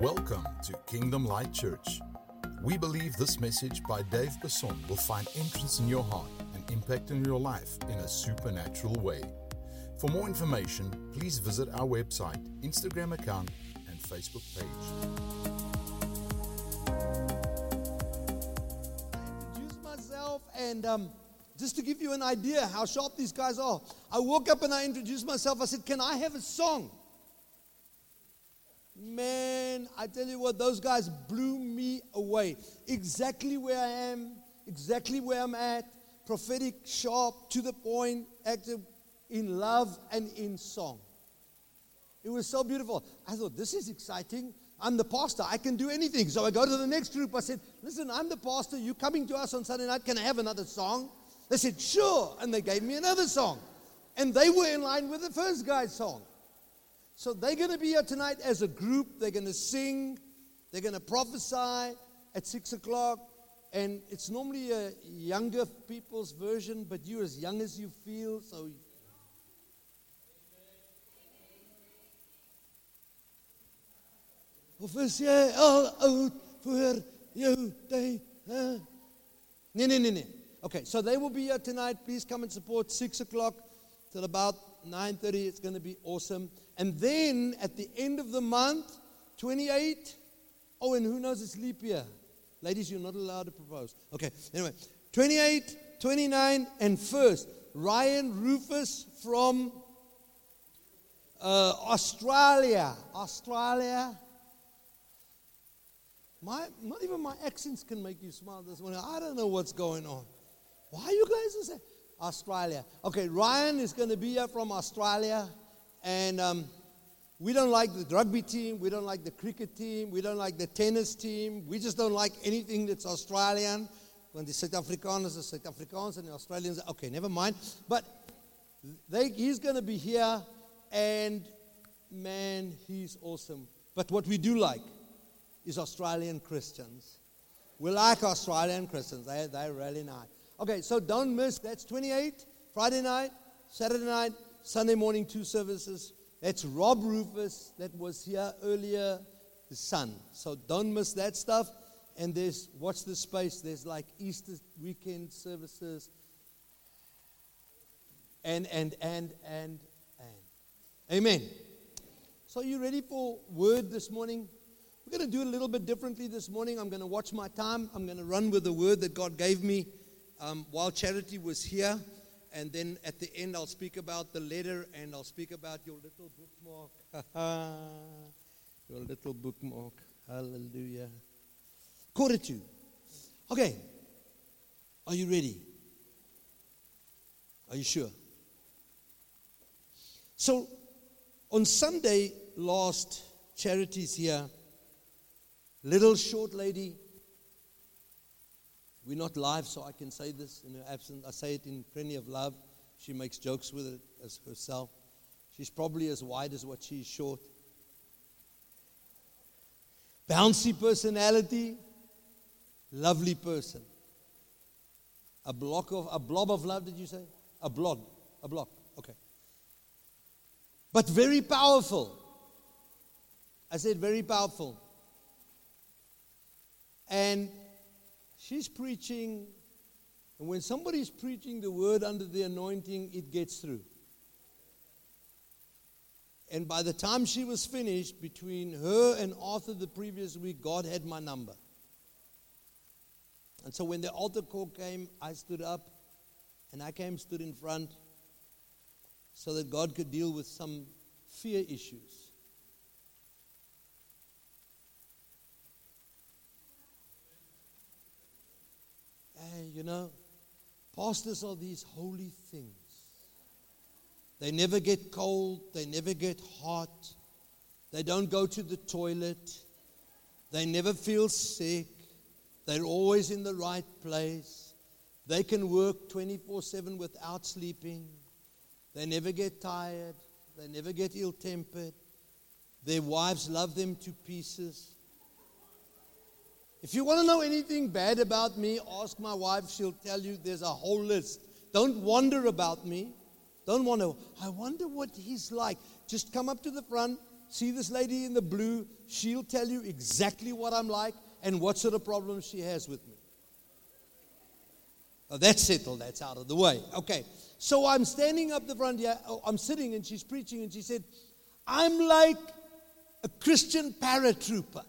Welcome to Kingdom Light Church. We believe this message by Dave Besson will find entrance in your heart and impact in your life in a supernatural way. For more information, please visit our website, Instagram account, and Facebook page. introduce myself and um, just to give you an idea how sharp these guys are, I woke up and I introduced myself. I said, Can I have a song? Man, I tell you what, those guys blew me away. Exactly where I am, exactly where I'm at, prophetic, sharp, to the point, active in love and in song. It was so beautiful. I thought, this is exciting. I'm the pastor. I can do anything. So I go to the next group. I said, listen, I'm the pastor. You coming to us on Sunday night? Can I have another song? They said, sure. And they gave me another song. And they were in line with the first guy's song. So they're going to be here tonight as a group. They're going to sing. They're going to prophesy at 6 o'clock. And it's normally a younger people's version, but you're as young as you feel. So Of is jy al oud vir jou tyd? Nee, nee, nee, nee. Okay, so they will be here tonight. Please come and support. Six o'clock till about 9.30. It's going to be awesome. And then at the end of the month, 28. Oh, and who knows it's leap year? Ladies, you're not allowed to propose. Okay, anyway. 28, 29, and 1st. Ryan Rufus from uh, Australia. Australia. My, not even my accents can make you smile this morning. I don't know what's going on. Why are you guys say Australia? Okay, Ryan is going to be here from Australia, and um, we don't like the rugby team, we don't like the cricket team, we don't like the tennis team. We just don't like anything that's Australian. When the South Afrikaners are South Afrikaans and the Australians, okay, never mind. But they, he's going to be here, and man, he's awesome. But what we do like is Australian Christians. We like Australian Christians. They, they're really nice. Okay, so don't miss. That's 28, Friday night, Saturday night, Sunday morning, two services. That's Rob Rufus that was here earlier, the son. So don't miss that stuff. And there's, watch the space, there's like Easter weekend services. And, and, and, and, and. Amen. So, you ready for word this morning? We're going to do it a little bit differently this morning. I'm going to watch my time. I'm going to run with the word that God gave me um, while Charity was here. And then at the end, I'll speak about the letter and I'll speak about your little bookmark. your little bookmark. Hallelujah. Quarter two. Okay. Are you ready? Are you sure? So, on Sunday last, Charity's here Little short lady. We're not live, so I can say this in her absence. I say it in plenty of love. She makes jokes with it as herself. She's probably as wide as what she's short. Bouncy personality, lovely person. A block of a blob of love, did you say? A blob. A block. Okay. But very powerful. I said very powerful. And she's preaching, and when somebody's preaching the word under the anointing, it gets through. And by the time she was finished, between her and Arthur the previous week, God had my number. And so when the altar call came, I stood up and I came, stood in front so that God could deal with some fear issues. You know, pastors are these holy things. They never get cold, they never get hot, they don't go to the toilet, they never feel sick, they're always in the right place. They can work 24 7 without sleeping. They never get tired. They never get ill tempered. Their wives love them to pieces. If you want to know anything bad about me, ask my wife. She'll tell you there's a whole list. Don't wonder about me. Don't to, I wonder what he's like. Just come up to the front, see this lady in the blue. She'll tell you exactly what I'm like and what sort of problems she has with me. Oh, that's settled. That's out of the way. Okay. So I'm standing up the front here. Oh, I'm sitting and she's preaching and she said, I'm like a Christian paratrooper.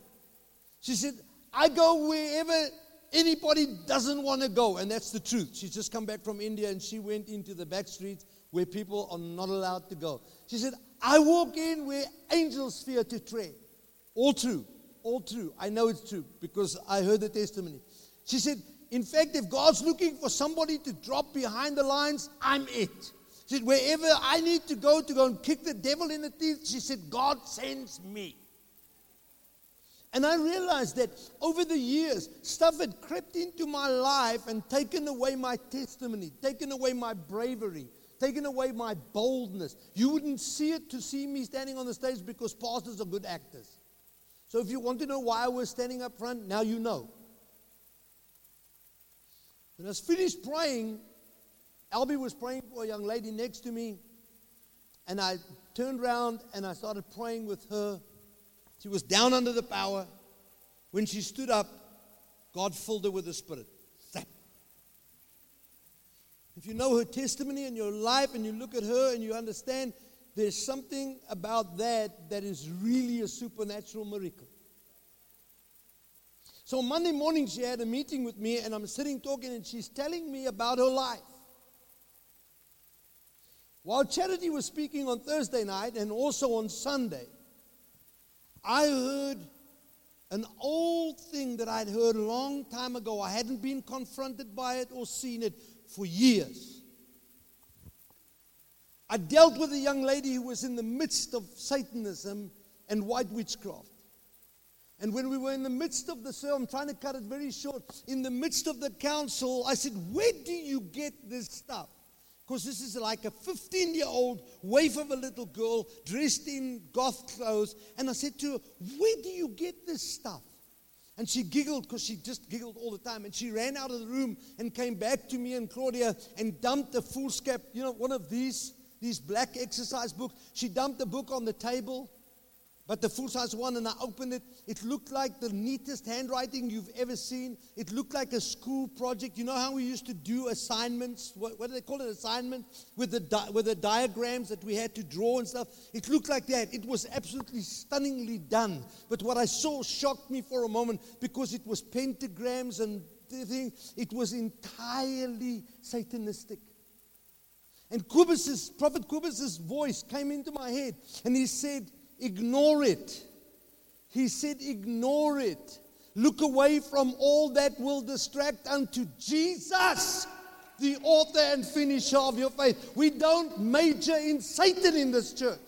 She said, I go wherever anybody doesn't want to go. And that's the truth. She's just come back from India and she went into the back streets where people are not allowed to go. She said, I walk in where angels fear to tread. All true. All true. I know it's true because I heard the testimony. She said, In fact, if God's looking for somebody to drop behind the lines, I'm it. She said, Wherever I need to go to go and kick the devil in the teeth, she said, God sends me. And I realized that over the years, stuff had crept into my life and taken away my testimony, taken away my bravery, taken away my boldness. You wouldn't see it to see me standing on the stage because pastors are good actors. So if you want to know why I was standing up front, now you know. When I was finished praying, Albie was praying for a young lady next to me, and I turned around and I started praying with her she was down under the power. When she stood up, God filled her with the Spirit. If you know her testimony and your life and you look at her and you understand there's something about that that is really a supernatural miracle. So Monday morning, she had a meeting with me, and I'm sitting talking, and she's telling me about her life. While Charity was speaking on Thursday night and also on Sunday, I heard an old thing that I'd heard a long time ago. I hadn't been confronted by it or seen it for years. I dealt with a young lady who was in the midst of Satanism and white witchcraft. And when we were in the midst of the sermon, I'm trying to cut it very short, in the midst of the council, I said, Where do you get this stuff? Because this is like a 15 year old waif of a little girl dressed in goth clothes. And I said to her, Where do you get this stuff? And she giggled because she just giggled all the time. And she ran out of the room and came back to me and Claudia and dumped a foolscap, you know, one of these, these black exercise books. She dumped the book on the table but the full size one, and I opened it. It looked like the neatest handwriting you've ever seen. It looked like a school project. You know how we used to do assignments? What, what do they call it? Assignment? With the, di- with the diagrams that we had to draw and stuff. It looked like that. It was absolutely stunningly done. But what I saw shocked me for a moment because it was pentagrams and thing. It was entirely satanistic. And Kubus's, Prophet Kubus's voice came into my head and he said, Ignore it. He said, Ignore it. Look away from all that will distract unto Jesus, the author and finisher of your faith. We don't major in Satan in this church,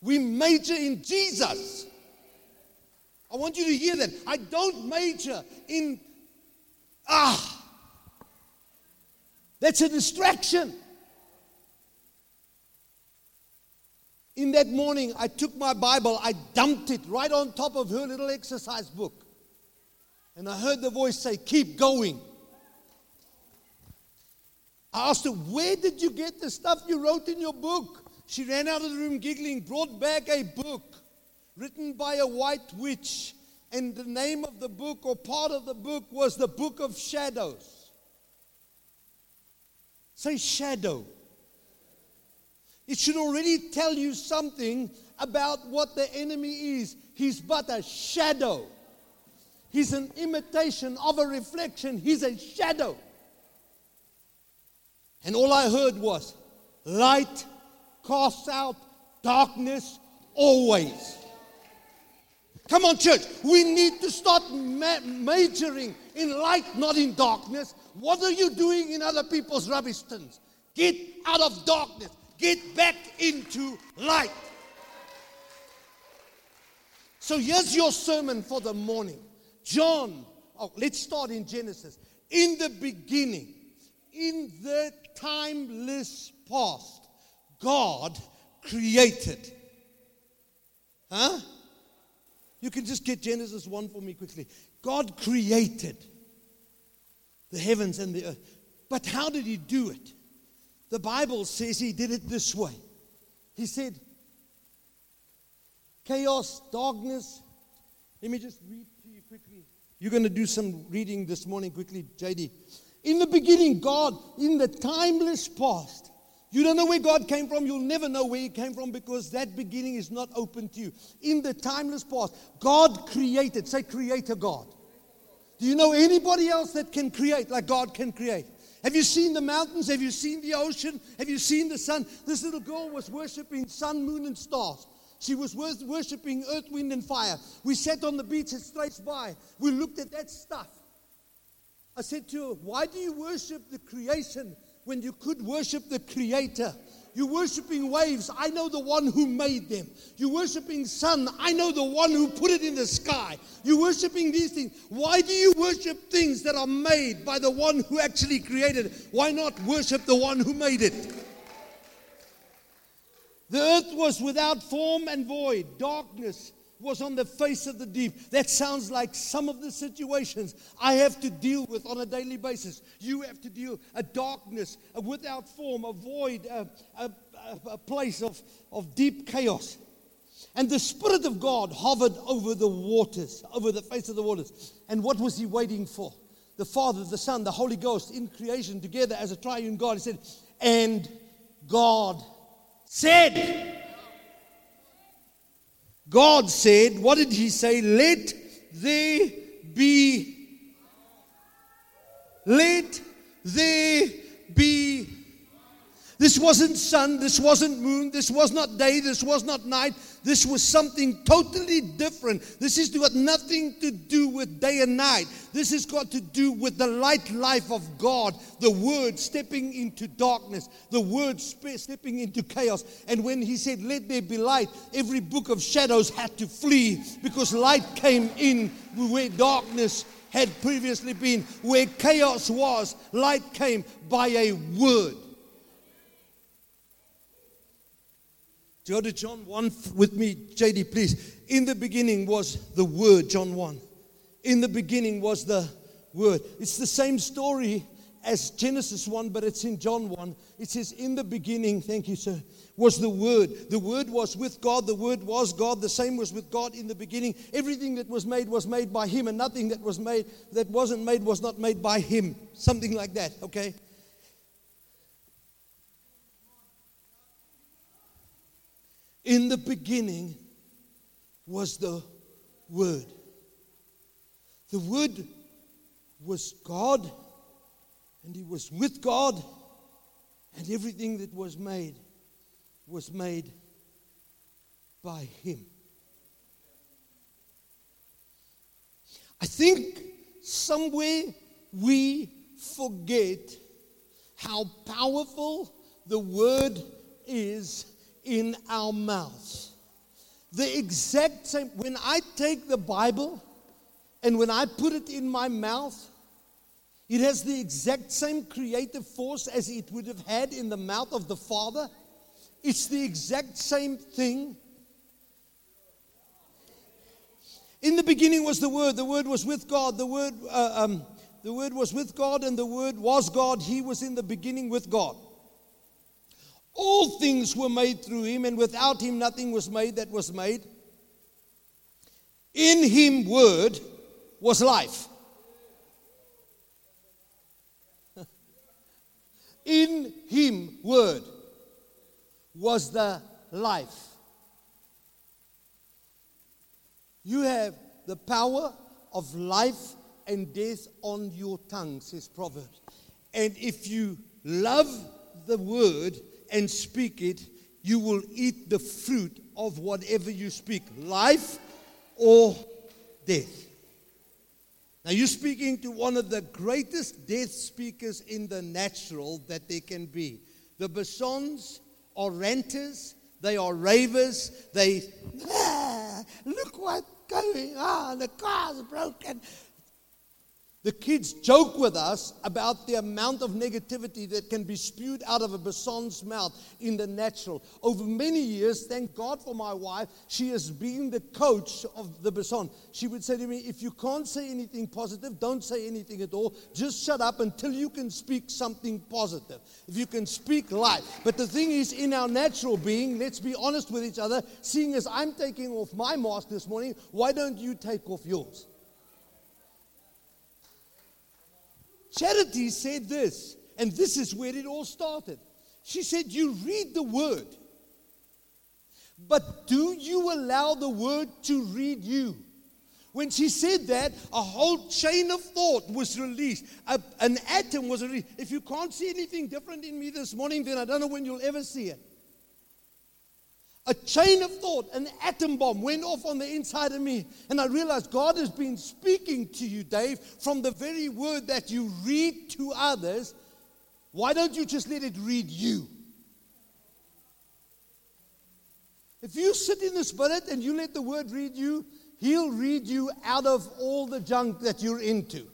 we major in Jesus. I want you to hear that. I don't major in, ah, that's a distraction. That morning, I took my Bible, I dumped it right on top of her little exercise book. And I heard the voice say, Keep going. I asked her, Where did you get the stuff you wrote in your book? She ran out of the room giggling, brought back a book written by a white witch. And the name of the book, or part of the book, was the Book of Shadows. Say shadow. It should already tell you something about what the enemy is. He's but a shadow. He's an imitation of a reflection. He's a shadow. And all I heard was light casts out darkness always. Come on, church. We need to start ma- majoring in light, not in darkness. What are you doing in other people's rubbish tins? Get out of darkness. Get back into light. So here's your sermon for the morning. John, oh, let's start in Genesis. In the beginning, in the timeless past, God created. Huh? You can just get Genesis 1 for me quickly. God created the heavens and the earth. But how did He do it? The Bible says he did it this way. He said, chaos, darkness. Let me just read to you quickly. You're going to do some reading this morning quickly, JD. In the beginning, God, in the timeless past, you don't know where God came from. You'll never know where He came from because that beginning is not open to you. In the timeless past, God created. Say, Creator God. Do you know anybody else that can create like God can create? Have you seen the mountains? Have you seen the ocean? Have you seen the sun? This little girl was worshiping sun, moon, and stars. She was worshiping earth, wind, and fire. We sat on the beach at Straits by. We looked at that stuff. I said to her, Why do you worship the creation when you could worship the Creator? You're worshiping waves. I know the one who made them. You're worshiping sun. I know the one who put it in the sky. You're worshiping these things. Why do you worship things that are made by the one who actually created it? Why not worship the one who made it? The earth was without form and void, darkness was on the face of the deep. That sounds like some of the situations I have to deal with on a daily basis. You have to deal a darkness, a without form, a void, a, a, a place of, of deep chaos. And the Spirit of God hovered over the waters, over the face of the waters. And what was he waiting for? The Father, the Son, the Holy Ghost in creation together as a triune God. He said, and God said, God said, what did he say? Let there be. Let there be. This wasn't sun, this wasn't moon, this was not day, this was not night. This was something totally different. This has got nothing to do with day and night. This has got to do with the light life of God, the Word stepping into darkness, the Word stepping into chaos. And when He said, Let there be light, every book of shadows had to flee because light came in where darkness had previously been. Where chaos was, light came by a word. Go to John 1 with me, JD, please. In the beginning was the Word, John 1. In the beginning was the Word. It's the same story as Genesis 1, but it's in John 1. It says, In the beginning, thank you, sir, was the Word. The Word was with God. The Word was God. The same was with God in the beginning. Everything that was made was made by Him, and nothing that was made that wasn't made was not made by Him. Something like that, okay? In the beginning was the Word. The Word was God, and He was with God, and everything that was made was made by Him. I think somewhere we forget how powerful the Word is in our mouths. The exact same, when I take the Bible and when I put it in my mouth, it has the exact same creative force as it would have had in the mouth of the Father. It's the exact same thing. In the beginning was the Word. The Word was with God. The Word, uh, um, the Word was with God, and the Word was God. He was in the beginning with God. All things were made through him, and without him nothing was made that was made. In him, word, was life. In him, word, was the life. You have the power of life and death on your tongue, says Proverbs. And if you love the word, and speak it, you will eat the fruit of whatever you speak life or death. Now, you're speaking to one of the greatest death speakers in the natural that there can be. The Bessons are ranters, they are ravers, they, ah, look what's going on, the car's broken. The kids joke with us about the amount of negativity that can be spewed out of a Besson's mouth in the natural. Over many years, thank God for my wife, she has been the coach of the Besson. She would say to me, If you can't say anything positive, don't say anything at all. Just shut up until you can speak something positive. If you can speak life. But the thing is, in our natural being, let's be honest with each other, seeing as I'm taking off my mask this morning, why don't you take off yours? Charity said this, and this is where it all started. She said, You read the word, but do you allow the word to read you? When she said that, a whole chain of thought was released. A, an atom was released. If you can't see anything different in me this morning, then I don't know when you'll ever see it. A chain of thought, an atom bomb went off on the inside of me. And I realized God has been speaking to you, Dave, from the very word that you read to others. Why don't you just let it read you? If you sit in the Spirit and you let the word read you, He'll read you out of all the junk that you're into.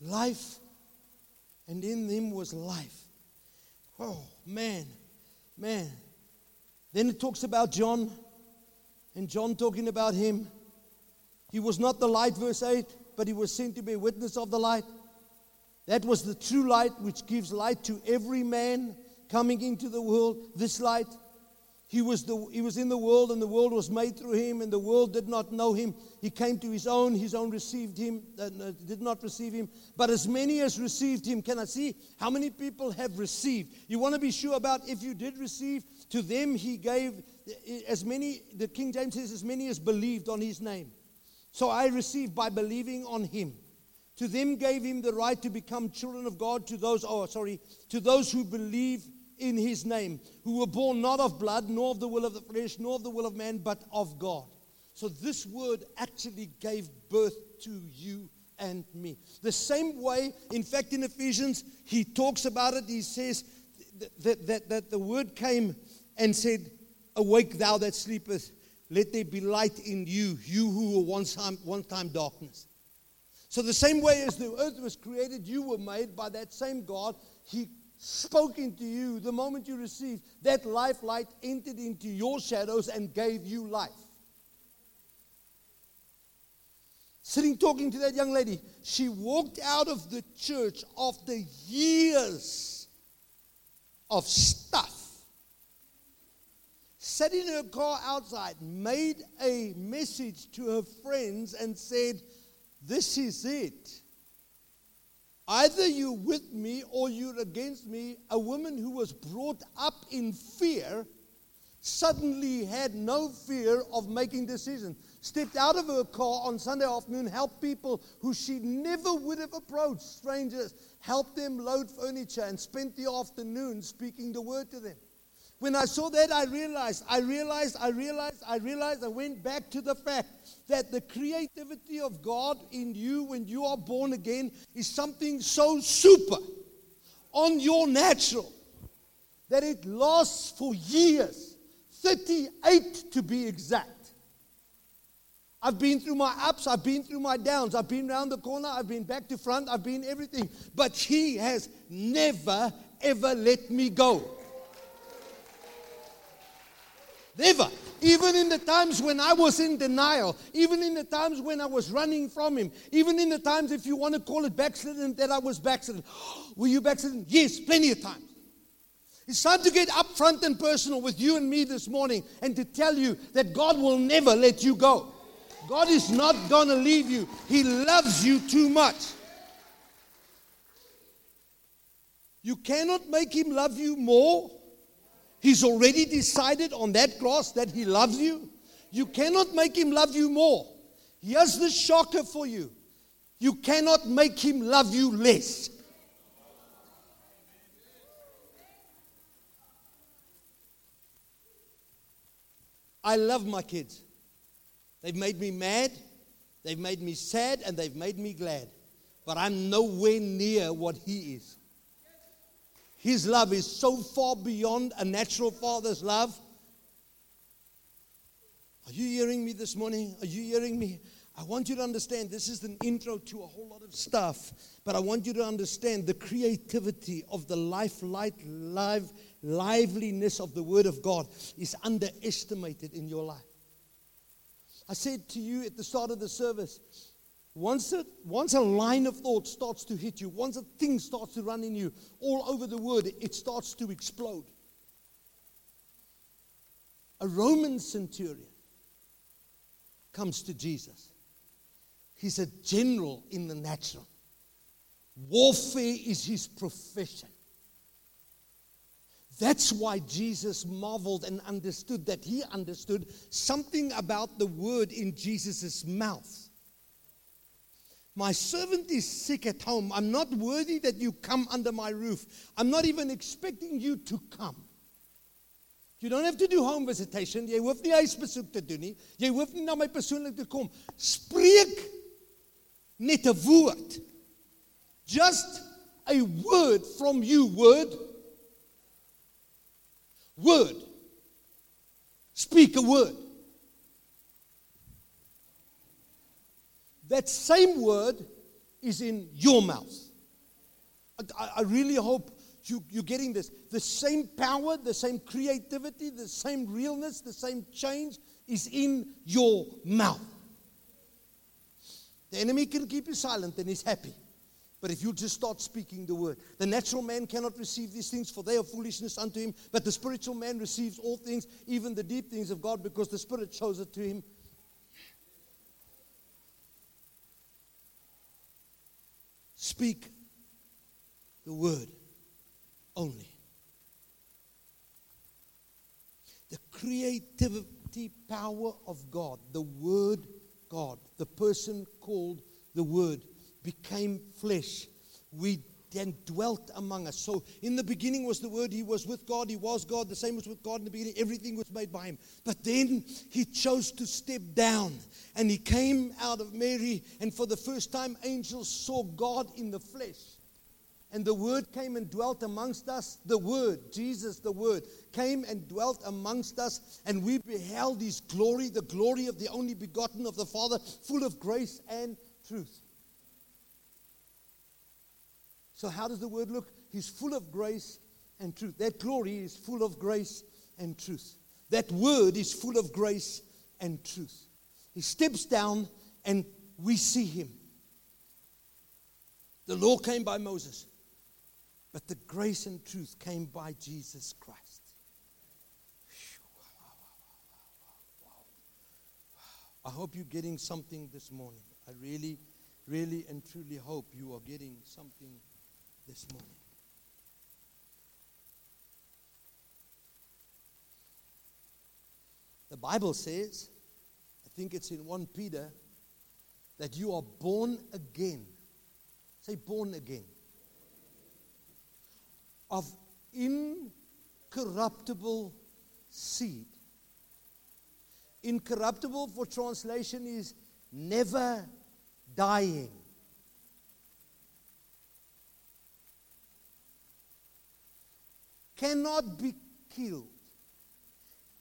Life and in them was life. Oh, man, man. Then it talks about John, and John talking about him. He was not the light, verse 8, but he was sent to be a witness of the light. That was the true light which gives light to every man coming into the world. This light he was, the, he was in the world, and the world was made through him, and the world did not know him. He came to his own, his own received him, uh, did not receive him. But as many as received him, can I see how many people have received? You want to be sure about if you did receive, to them he gave as many, the King James says, as many as believed on his name. So I received by believing on him. To them gave him the right to become children of God, to those, oh, sorry, to those who believe in his name, who were born not of blood, nor of the will of the flesh, nor of the will of man, but of God. So this word actually gave birth to you and me. The same way, in fact, in Ephesians, he talks about it. He says that, that, that the word came and said, Awake, thou that sleepest, let there be light in you, you who were one time, one time darkness. So, the same way as the earth was created, you were made by that same God. He spoken to you, the moment you received, that life light entered into your shadows and gave you life. Sitting talking to that young lady, she walked out of the church after years of stuff. Sat in her car outside, made a message to her friends, and said, This is it. Either you're with me or you're against me. A woman who was brought up in fear suddenly had no fear of making decisions. Stepped out of her car on Sunday afternoon, helped people who she never would have approached, strangers, helped them load furniture, and spent the afternoon speaking the word to them. When I saw that, I realized, I realized, I realized, I realized, I went back to the fact that the creativity of God in you when you are born again is something so super on your natural that it lasts for years 38 to be exact. I've been through my ups, I've been through my downs, I've been around the corner, I've been back to front, I've been everything. But He has never, ever let me go. Never. Even in the times when I was in denial, even in the times when I was running from Him, even in the times, if you want to call it backslidden, that I was backslidden. Were you backslidden? Yes, plenty of times. It's time to get upfront and personal with you and me this morning and to tell you that God will never let you go. God is not going to leave you, He loves you too much. You cannot make Him love you more He's already decided on that cross that He loves you. You cannot make Him love you more. Here's the shocker for you you cannot make Him love you less. I love my kids. They've made me mad, they've made me sad, and they've made me glad. But I'm nowhere near what He is. His love is so far beyond a natural father's love. Are you hearing me this morning? Are you hearing me? I want you to understand this is an intro to a whole lot of stuff, but I want you to understand the creativity of the life, light, live, liveliness of the Word of God is underestimated in your life. I said to you at the start of the service, once a, once a line of thought starts to hit you, once a thing starts to run in you all over the Word, it starts to explode. A Roman centurion comes to Jesus. He's a general in the natural. Warfare is his profession. That's why Jesus marveled and understood that he understood something about the word in Jesus' mouth. My servant is sick at home. I'm not worthy that you come under my roof. I'm not even expecting you to come. You don't have to do home visitation. Jy hoef nie huisbesoek te doen nie. Jy hoef nie na my persoonlik te kom. Spreek net 'n woord. Just a word from you, word. Word. Speak a word. That same word is in your mouth. I, I really hope you, you're getting this. The same power, the same creativity, the same realness, the same change is in your mouth. The enemy can keep you silent and he's happy. But if you just start speaking the word, the natural man cannot receive these things, for they are foolishness unto him. But the spiritual man receives all things, even the deep things of God, because the Spirit shows it to him. Speak the word only. The creativity power of God, the word God, the person called the Word, became flesh. We then dwelt among us. So in the beginning was the Word. He was with God. He was God. The same was with God in the beginning. Everything was made by Him. But then He chose to step down and He came out of Mary. And for the first time, angels saw God in the flesh. And the Word came and dwelt amongst us. The Word, Jesus, the Word, came and dwelt amongst us. And we beheld His glory, the glory of the only begotten of the Father, full of grace and truth. So, how does the Word look? He's full of grace and truth. That glory is full of grace and truth. That Word is full of grace and truth. He steps down and we see Him. The law came by Moses. But the grace and truth came by Jesus Christ. I hope you're getting something this morning. I really, really, and truly hope you are getting something this morning. The Bible says, I think it's in 1 Peter, that you are born again. Say, born again of incorruptible seed. Incorruptible for translation is never dying. Cannot be killed,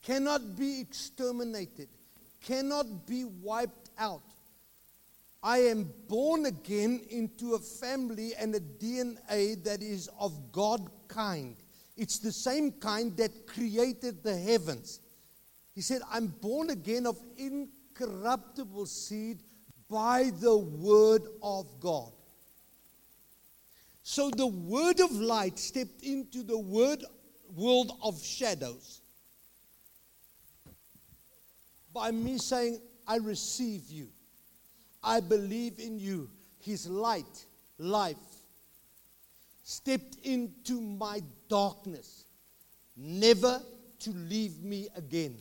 cannot be exterminated, cannot be wiped out. I am born again into a family and a DNA that is of God kind. It's the same kind that created the heavens. He said, I'm born again of incorruptible seed by the word of God. So the word of light stepped into the word world of shadows by me saying, I receive you. I believe in you. His light, life, stepped into my darkness, never to leave me again.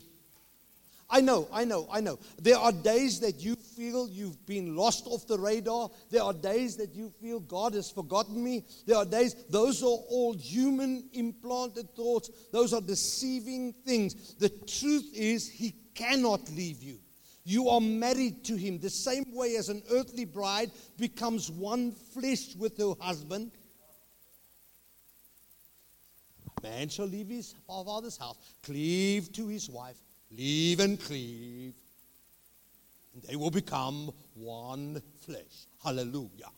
I know, I know, I know. There are days that you feel you've been lost off the radar. There are days that you feel God has forgotten me. There are days, those are all human implanted thoughts. Those are deceiving things. The truth is, He cannot leave you. You are married to him the same way as an earthly bride becomes one flesh with her husband. A man shall leave his father's house, cleave to his wife, leave and cleave, and they will become one flesh. Hallelujah.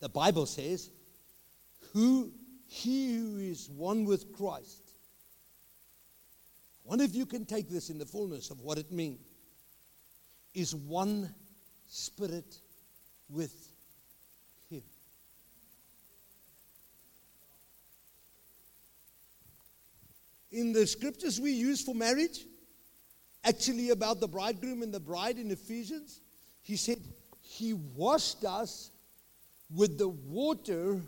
The Bible says, who he who is one with Christ. I wonder if you can take this in the fullness of what it means. Is one spirit with him. In the scriptures we use for marriage, actually about the bridegroom and the bride in Ephesians, he said, He washed us with the water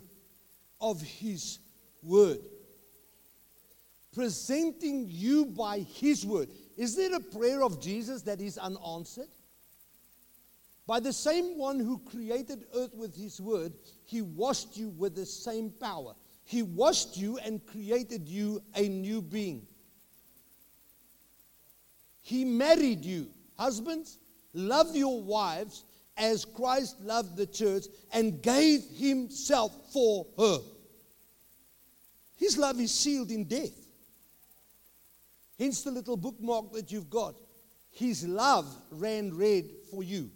of His word. Presenting you by His word. Is there a prayer of Jesus that is unanswered? By the same one who created earth with His word, He washed you with the same power. He washed you and created you a new being. He married you. Husbands, love your wives as Christ loved the church and gave himself for her. His love is sealed in death. Hence the little bookmark that you've got. His love ran red for you.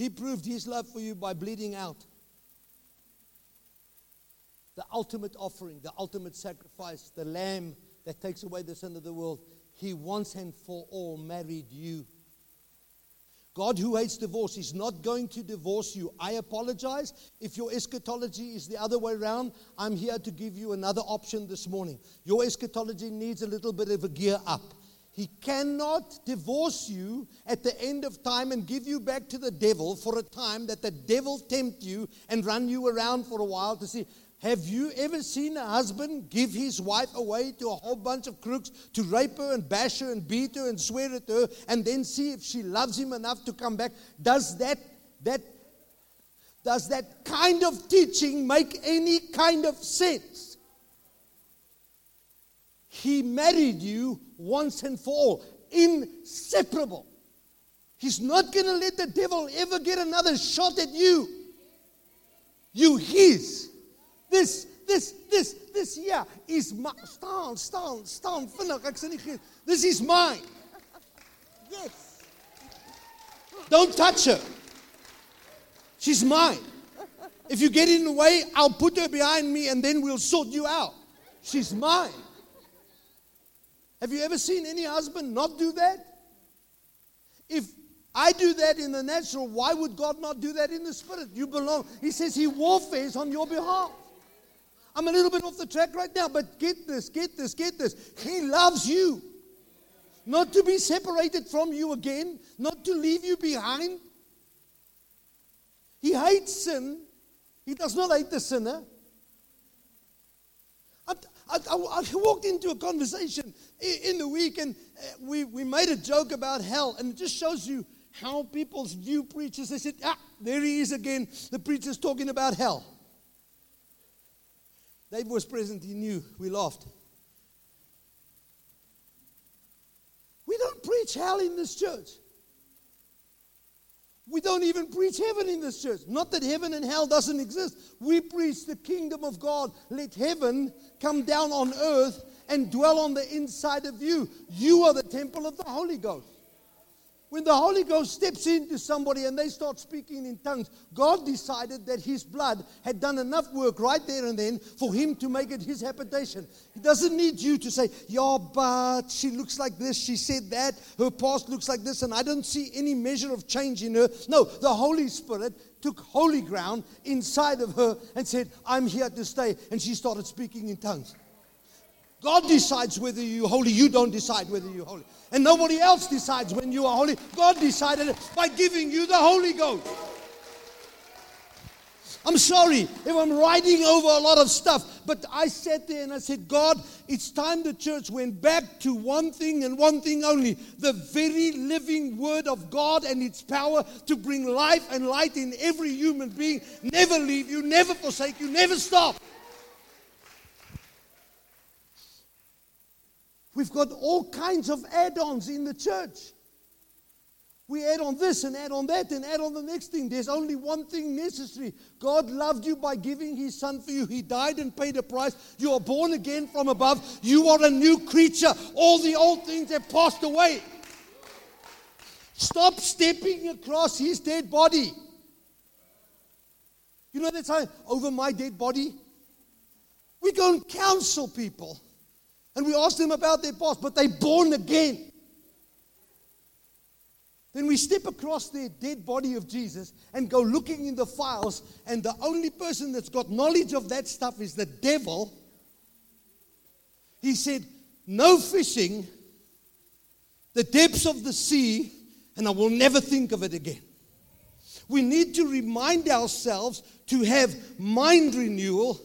He proved his love for you by bleeding out. The ultimate offering, the ultimate sacrifice, the lamb that takes away the sin of the world. He once and for all married you. God, who hates divorce, is not going to divorce you. I apologize. If your eschatology is the other way around, I'm here to give you another option this morning. Your eschatology needs a little bit of a gear up. He cannot divorce you at the end of time and give you back to the devil for a time that the devil tempt you and run you around for a while to see have you ever seen a husband give his wife away to a whole bunch of crooks to rape her and bash her and beat her and swear at her and then see if she loves him enough to come back? Does that that does that kind of teaching make any kind of sense? He married you once and for all, inseparable. He's not going to let the devil ever get another shot at you. You his. This this this this yeah is my staan staan staan This is mine. Yes. Don't touch her. She's mine. If you get in the way, I'll put her behind me and then we'll sort you out. She's mine. Have you ever seen any husband not do that? If I do that in the natural, why would God not do that in the spirit? You belong. He says He warfares on your behalf. I'm a little bit off the track right now, but get this, get this, get this. He loves you. Not to be separated from you again, not to leave you behind. He hates sin. He does not hate the sinner. I, I, I, walked into a conversation in the week and uh, we, we made a joke about hell, and it just shows you how people's view preachers. They said, ah, there he is again. The preacher's talking about hell. Dave was present, he knew. We laughed. We don't preach hell in this church. We don't even preach heaven in this church. Not that heaven and hell doesn't exist. We preach the kingdom of God. Let heaven come down on earth and dwell on the inside of you. You are the temple of the Holy Ghost. When the Holy Ghost steps into somebody and they start speaking in tongues, God decided that His blood had done enough work right there and then for Him to make it His habitation. He doesn't need you to say, Yeah, but she looks like this, she said that, her past looks like this, and I don't see any measure of change in her. No, the Holy Spirit took holy ground inside of her and said, I'm here to stay. And she started speaking in tongues. God decides whether you're holy. You don't decide whether you're holy. And nobody else decides when you are holy. God decided it by giving you the Holy Ghost. I'm sorry if I'm riding over a lot of stuff, but I sat there and I said, God, it's time the church went back to one thing and one thing only the very living Word of God and its power to bring life and light in every human being. Never leave you, never forsake you, never stop. We've got all kinds of add ons in the church. We add on this and add on that and add on the next thing. There's only one thing necessary. God loved you by giving His Son for you. He died and paid a price. You are born again from above. You are a new creature. All the old things have passed away. Stop stepping across His dead body. You know that time over my dead body? We go and counsel people and we ask them about their past, but they're born again. Then we step across the dead body of Jesus and go looking in the files, and the only person that's got knowledge of that stuff is the devil. He said, No fishing, the depths of the sea, and I will never think of it again. We need to remind ourselves to have mind renewal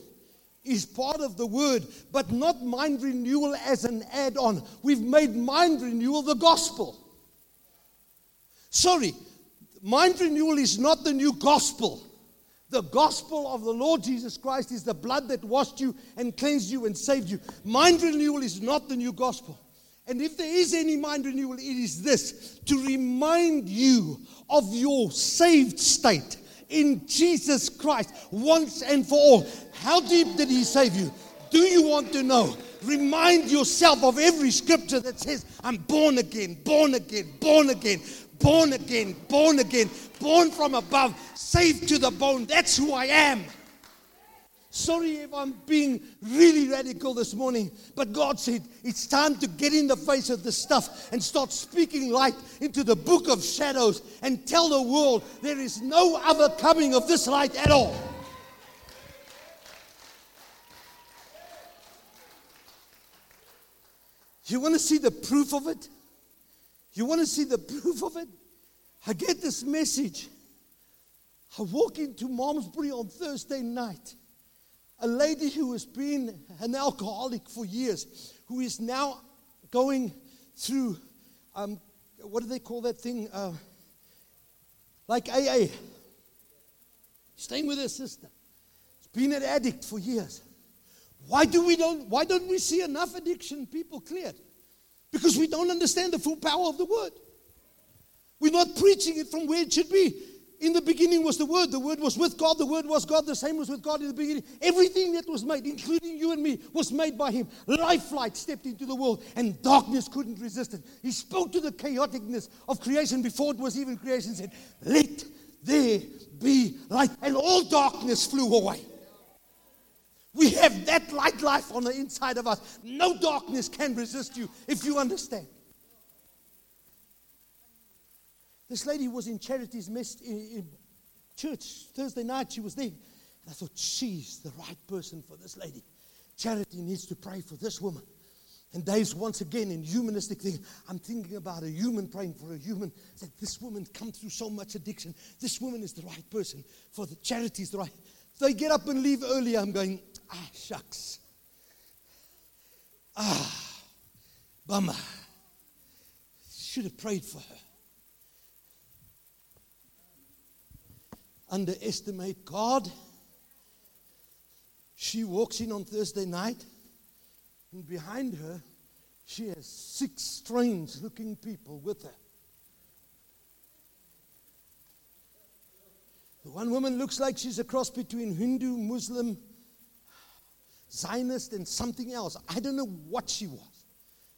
is part of the word, but not mind renewal as an add on. We've made mind renewal the gospel. Sorry, mind renewal is not the new gospel. The gospel of the Lord Jesus Christ is the blood that washed you and cleansed you and saved you. Mind renewal is not the new gospel. And if there is any mind renewal, it is this to remind you of your saved state in Jesus Christ once and for all. How deep did He save you? Do you want to know? Remind yourself of every scripture that says, I'm born again, born again, born again, born again, born again, born from above, saved to the bone. That's who I am. Sorry if I'm being really radical this morning, but God said it's time to get in the face of this stuff and start speaking light into the book of shadows and tell the world there is no other coming of this light at all. You want to see the proof of it? You want to see the proof of it? I get this message. I walk into Malmesbury on Thursday night. A lady who has been an alcoholic for years, who is now going through, um, what do they call that thing? Uh, like AA. Staying with her sister. She's been an addict for years. Why do we don't why don't we see enough addiction people cleared? Because we don't understand the full power of the word. We're not preaching it from where it should be. In the beginning was the Word. The Word was with God. The Word was God. The same was with God in the beginning. Everything that was made, including you and me, was made by Him. Life light stepped into the world, and darkness couldn't resist it. He spoke to the chaoticness of creation before it was even creation. Said, "Let there be light," and all darkness flew away. We have that light life on the inside of us. No darkness can resist you if you understand. This lady was in Charity's mess in, church Thursday night. She was there. And I thought, she's the right person for this lady. Charity needs to pray for this woman. And Dave's once again in humanistic thing. I'm thinking about a human praying for a human. That this woman come through so much addiction. This woman is the right person for the charity is the right. They get up and leave early. I'm going, ah, shucks. Ah, bummer. Should have prayed for her. Underestimate God. She walks in on Thursday night, and behind her, she has six strange looking people with her. The one woman looks like she's a cross between Hindu, Muslim, Zionist, and something else. I don't know what she was.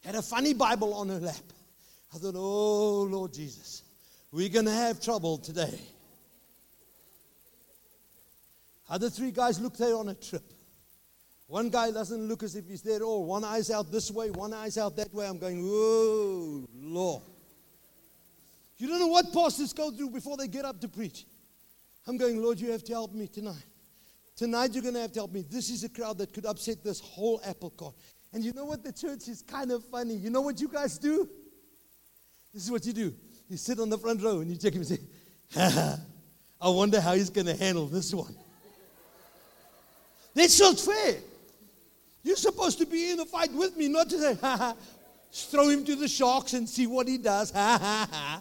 Had a funny Bible on her lap. I thought, oh, Lord Jesus, we're going to have trouble today. Other three guys look there on a trip. One guy doesn't look as if he's there at all. One eye's out this way, one eye's out that way. I'm going, whoa, Lord. You don't know what pastors go through before they get up to preach. I'm going, Lord, you have to help me tonight. Tonight you're going to have to help me. This is a crowd that could upset this whole apple cart. And you know what? The church is kind of funny. You know what you guys do? This is what you do. You sit on the front row and you check him and say, "Ha! I wonder how he's going to handle this one. They not fair. You're supposed to be in a fight with me, not to say, ha ha, throw him to the sharks and see what he does, ha ha ha.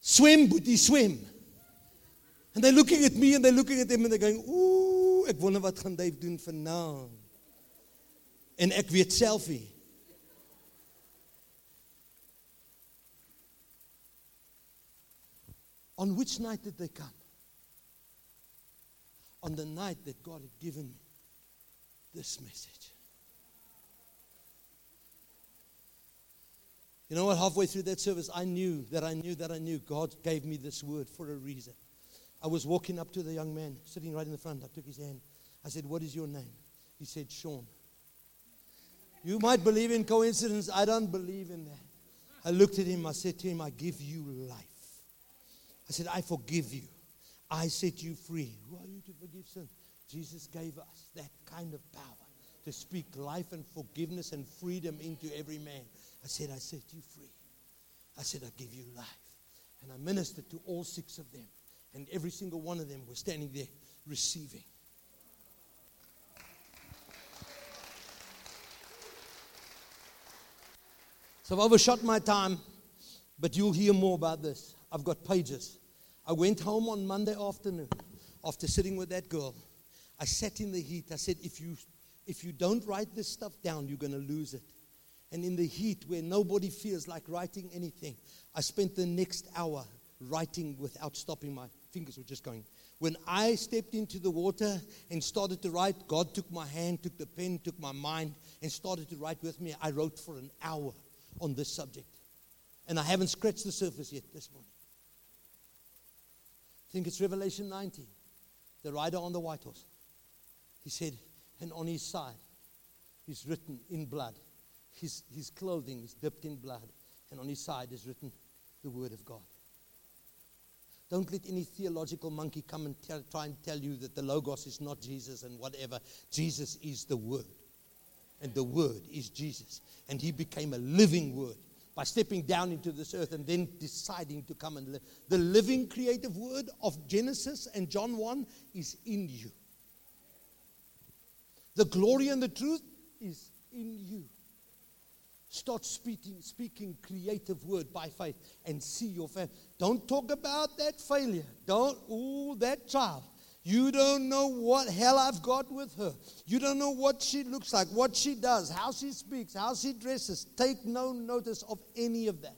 Swim, Booty, swim. And they're looking at me and they're looking at him and they're going, ooh, ek wonder wat gaan Dave doen vanaand. En ek weet selfie. On which night did they come? On the night that God had given me this message. You know what? Halfway through that service, I knew that I knew that I knew God gave me this word for a reason. I was walking up to the young man sitting right in the front. I took his hand. I said, What is your name? He said, Sean. You might believe in coincidence. I don't believe in that. I looked at him. I said to him, I give you life. I said, I forgive you. I set you free. Who are you to forgive sin? Jesus gave us that kind of power to speak life and forgiveness and freedom into every man. I said, I set you free. I said, I give you life. And I ministered to all six of them. And every single one of them was standing there receiving. So I've overshot my time, but you'll hear more about this. I've got pages. I went home on Monday afternoon after sitting with that girl. I sat in the heat. I said, if you, if you don't write this stuff down, you're going to lose it. And in the heat where nobody feels like writing anything, I spent the next hour writing without stopping. My fingers were just going. When I stepped into the water and started to write, God took my hand, took the pen, took my mind, and started to write with me. I wrote for an hour on this subject. And I haven't scratched the surface yet this morning. Think it's Revelation 19, the rider on the white horse. He said, and on his side, he's written in blood. His, his clothing is dipped in blood. And on his side is written the word of God. Don't let any theological monkey come and tell, try and tell you that the Logos is not Jesus and whatever. Jesus is the Word and the Word is Jesus. And He became a living Word by stepping down into this earth and then deciding to come and live. The living creative Word of Genesis and John 1 is in you. The glory and the truth is in you. Start speaking, speaking creative word by faith and see your faith. Don't talk about that failure. Don't, ooh, that child. You don't know what hell I've got with her. You don't know what she looks like, what she does, how she speaks, how she dresses. Take no notice of any of that.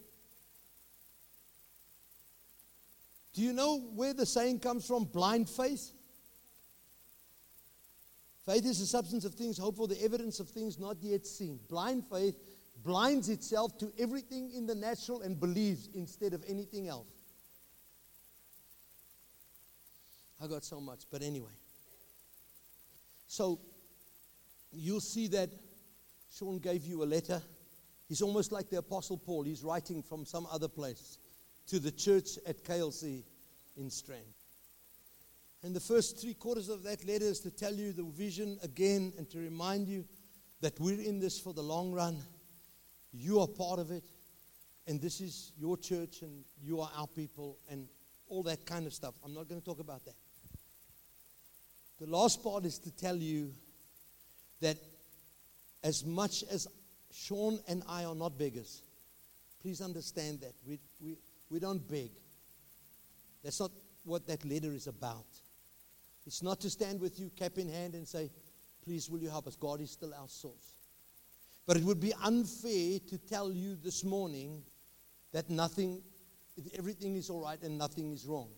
Do you know where the saying comes from? Blind faith? Faith is the substance of things hoped for, the evidence of things not yet seen. Blind faith blinds itself to everything in the natural and believes instead of anything else. I got so much, but anyway. So you'll see that Sean gave you a letter. He's almost like the Apostle Paul. He's writing from some other place to the church at KLC in Strand. And the first three quarters of that letter is to tell you the vision again and to remind you that we're in this for the long run. You are part of it. And this is your church and you are our people and all that kind of stuff. I'm not going to talk about that. The last part is to tell you that as much as Sean and I are not beggars, please understand that. We, we, we don't beg. That's not what that letter is about. It's not to stand with you, cap in hand, and say, Please, will you help us? God is still our source. But it would be unfair to tell you this morning that nothing, everything is all right and nothing is wrong.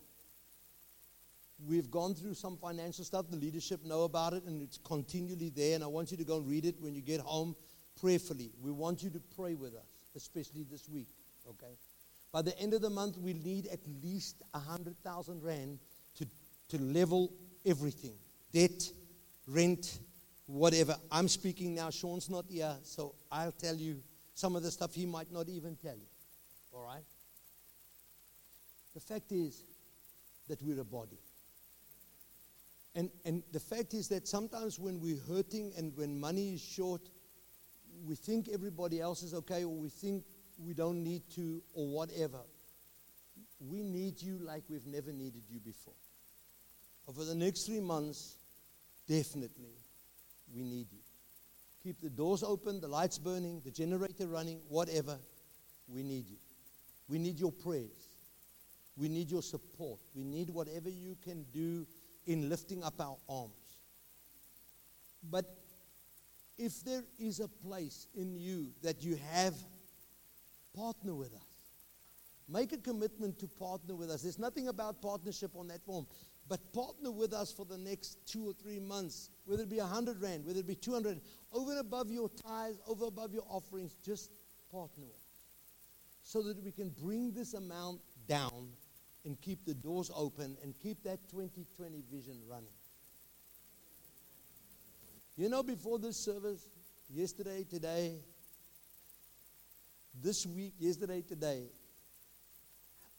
We've gone through some financial stuff. The leadership know about it, and it's continually there. And I want you to go and read it when you get home prayerfully. We want you to pray with us, especially this week. Okay. By the end of the month, we need at least a hundred thousand rand to to level everything: debt, rent, whatever. I'm speaking now. Sean's not here, so I'll tell you some of the stuff he might not even tell you. All right. The fact is that we're a body. And, and the fact is that sometimes when we're hurting and when money is short, we think everybody else is okay or we think we don't need to or whatever. We need you like we've never needed you before. Over the next three months, definitely, we need you. Keep the doors open, the lights burning, the generator running, whatever. We need you. We need your prayers. We need your support. We need whatever you can do in lifting up our arms. But if there is a place in you that you have, partner with us. Make a commitment to partner with us. There's nothing about partnership on that form, but partner with us for the next two or three months, whether it be 100 Rand, whether it be 200, over and above your tithes, over and above your offerings, just partner with us so that we can bring this amount down and keep the doors open and keep that 2020 vision running. You know, before this service, yesterday, today, this week, yesterday, today,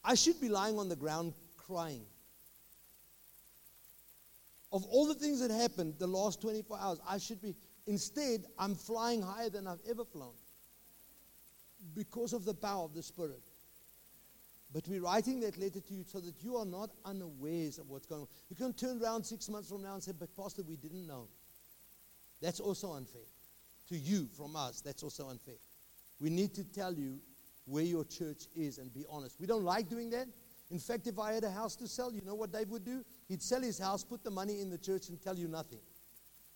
I should be lying on the ground crying. Of all the things that happened the last 24 hours, I should be, instead, I'm flying higher than I've ever flown because of the power of the Spirit. But we're writing that letter to you so that you are not unawares of what's going on. You can turn around six months from now and say, But, Pastor, we didn't know. That's also unfair. To you from us, that's also unfair. We need to tell you where your church is and be honest. We don't like doing that. In fact, if I had a house to sell, you know what Dave would do? He'd sell his house, put the money in the church, and tell you nothing.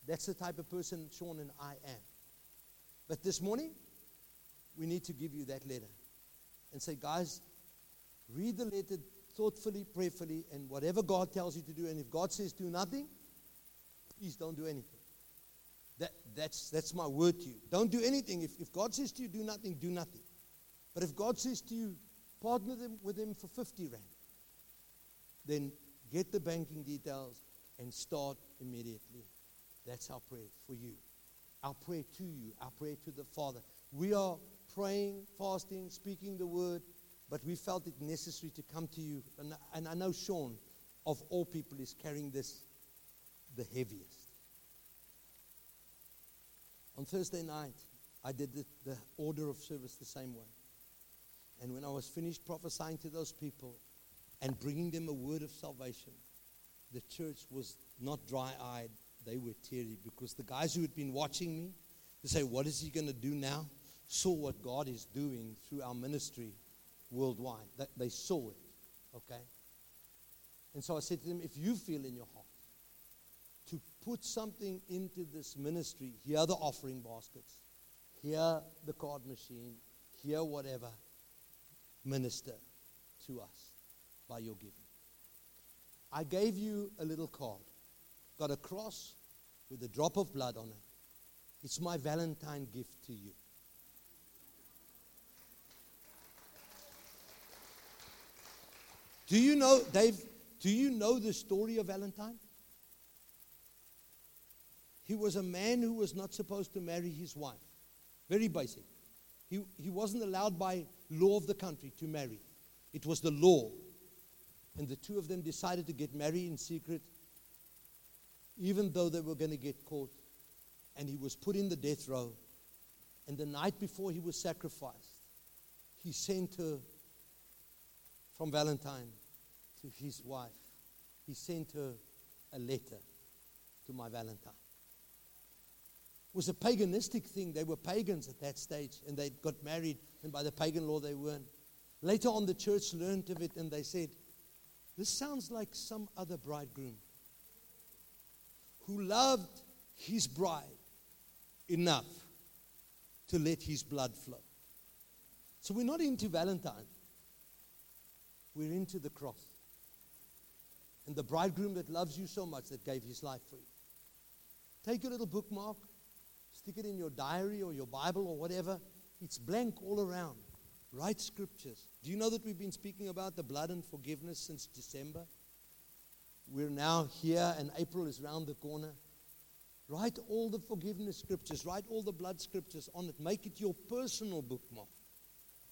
That's the type of person Sean and I am. But this morning, we need to give you that letter and say, guys, read the letter thoughtfully, prayerfully, and whatever God tells you to do. And if God says do nothing, please don't do anything. That, that's, that's my word to you. Don't do anything. If, if God says to you, do nothing, do nothing. But if God says to you, partner them with him for 50 Rand, then get the banking details and start immediately. That's our prayer for you. Our prayer to you, our prayer to the Father. We are praying, fasting, speaking the word, but we felt it necessary to come to you. And, and I know Sean, of all people, is carrying this the heaviest. On Thursday night, I did the, the order of service the same way. And when I was finished prophesying to those people and bringing them a word of salvation, the church was not dry eyed, they were teary because the guys who had been watching me to say, What is he going to do now? saw what God is doing through our ministry worldwide. That they saw it, okay? And so I said to them, If you feel in your heart to put something into this ministry, here are the offering baskets, here the card machine, here whatever, minister to us by your giving. I gave you a little card, got a cross with a drop of blood on it. It's my Valentine gift to you. Do you know, Dave, do you know the story of Valentine? He was a man who was not supposed to marry his wife. Very basic. He, he wasn't allowed by law of the country to marry. It was the law. And the two of them decided to get married in secret, even though they were going to get caught. And he was put in the death row. And the night before he was sacrificed, he sent her from Valentine to his wife. He sent her a letter to my Valentine It was a paganistic thing. They were pagans at that stage and they got married, and by the pagan law, they weren't. Later on, the church learned of it and they said, This sounds like some other bridegroom who loved his bride enough to let his blood flow. So we're not into Valentine, we're into the cross. And the bridegroom that loves you so much that gave his life for you. Take your little bookmark, Stick it in your diary or your Bible or whatever. It's blank all around. Write scriptures. Do you know that we've been speaking about the blood and forgiveness since December? We're now here and April is round the corner. Write all the forgiveness scriptures, write all the blood scriptures on it. Make it your personal bookmark.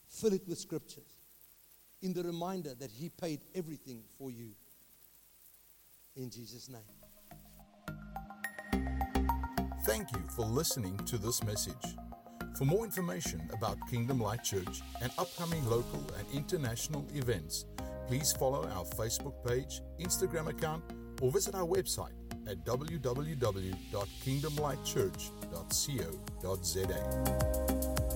Fill it with scriptures in the reminder that He paid everything for you. In Jesus' name. Thank you for listening to this message. For more information about Kingdom Light Church and upcoming local and international events, please follow our Facebook page, Instagram account, or visit our website at www.kingdomlightchurch.co.za.